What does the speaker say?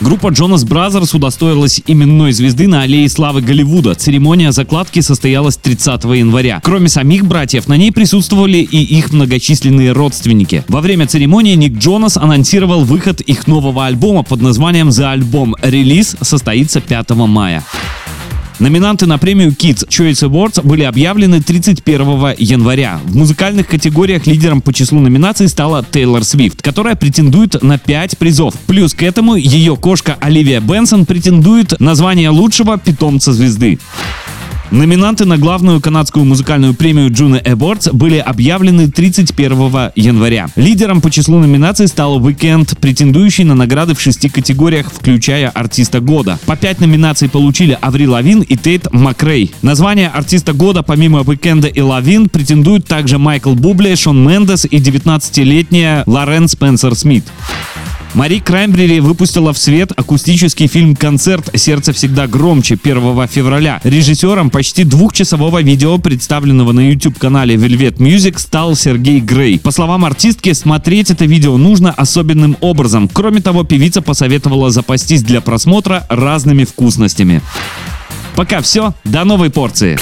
Группа Jonas Brothers удостоилась именной звезды на аллее славы Голливуда. Церемония закладки состоялась 30 января. Кроме самих братьев, на ней присутствовали и их многочисленные родственники. Во время церемонии Ник Джонас анонсировал выход их нового альбома под названием The Album. Релиз состоится 5 мая. Номинанты на премию Kids Choice Awards были объявлены 31 января. В музыкальных категориях лидером по числу номинаций стала Тейлор Свифт, которая претендует на 5 призов. Плюс к этому ее кошка Оливия Бенсон претендует на звание лучшего питомца звезды. Номинанты на главную канадскую музыкальную премию Juno Awards были объявлены 31 января. Лидером по числу номинаций стал Weekend, претендующий на награды в шести категориях, включая артиста года. По пять номинаций получили Аври Лавин и Тейт Макрей. Название артиста года помимо Weekend и Лавин претендуют также Майкл Бубле, Шон Мендес и 19-летняя Лорен Спенсер Смит. Мари Краймбрери выпустила в свет акустический фильм-концерт «Сердце всегда громче» 1 февраля. Режиссером почти двухчасового видео, представленного на YouTube-канале Velvet Music, стал Сергей Грей. По словам артистки, смотреть это видео нужно особенным образом. Кроме того, певица посоветовала запастись для просмотра разными вкусностями. Пока все, до новой порции.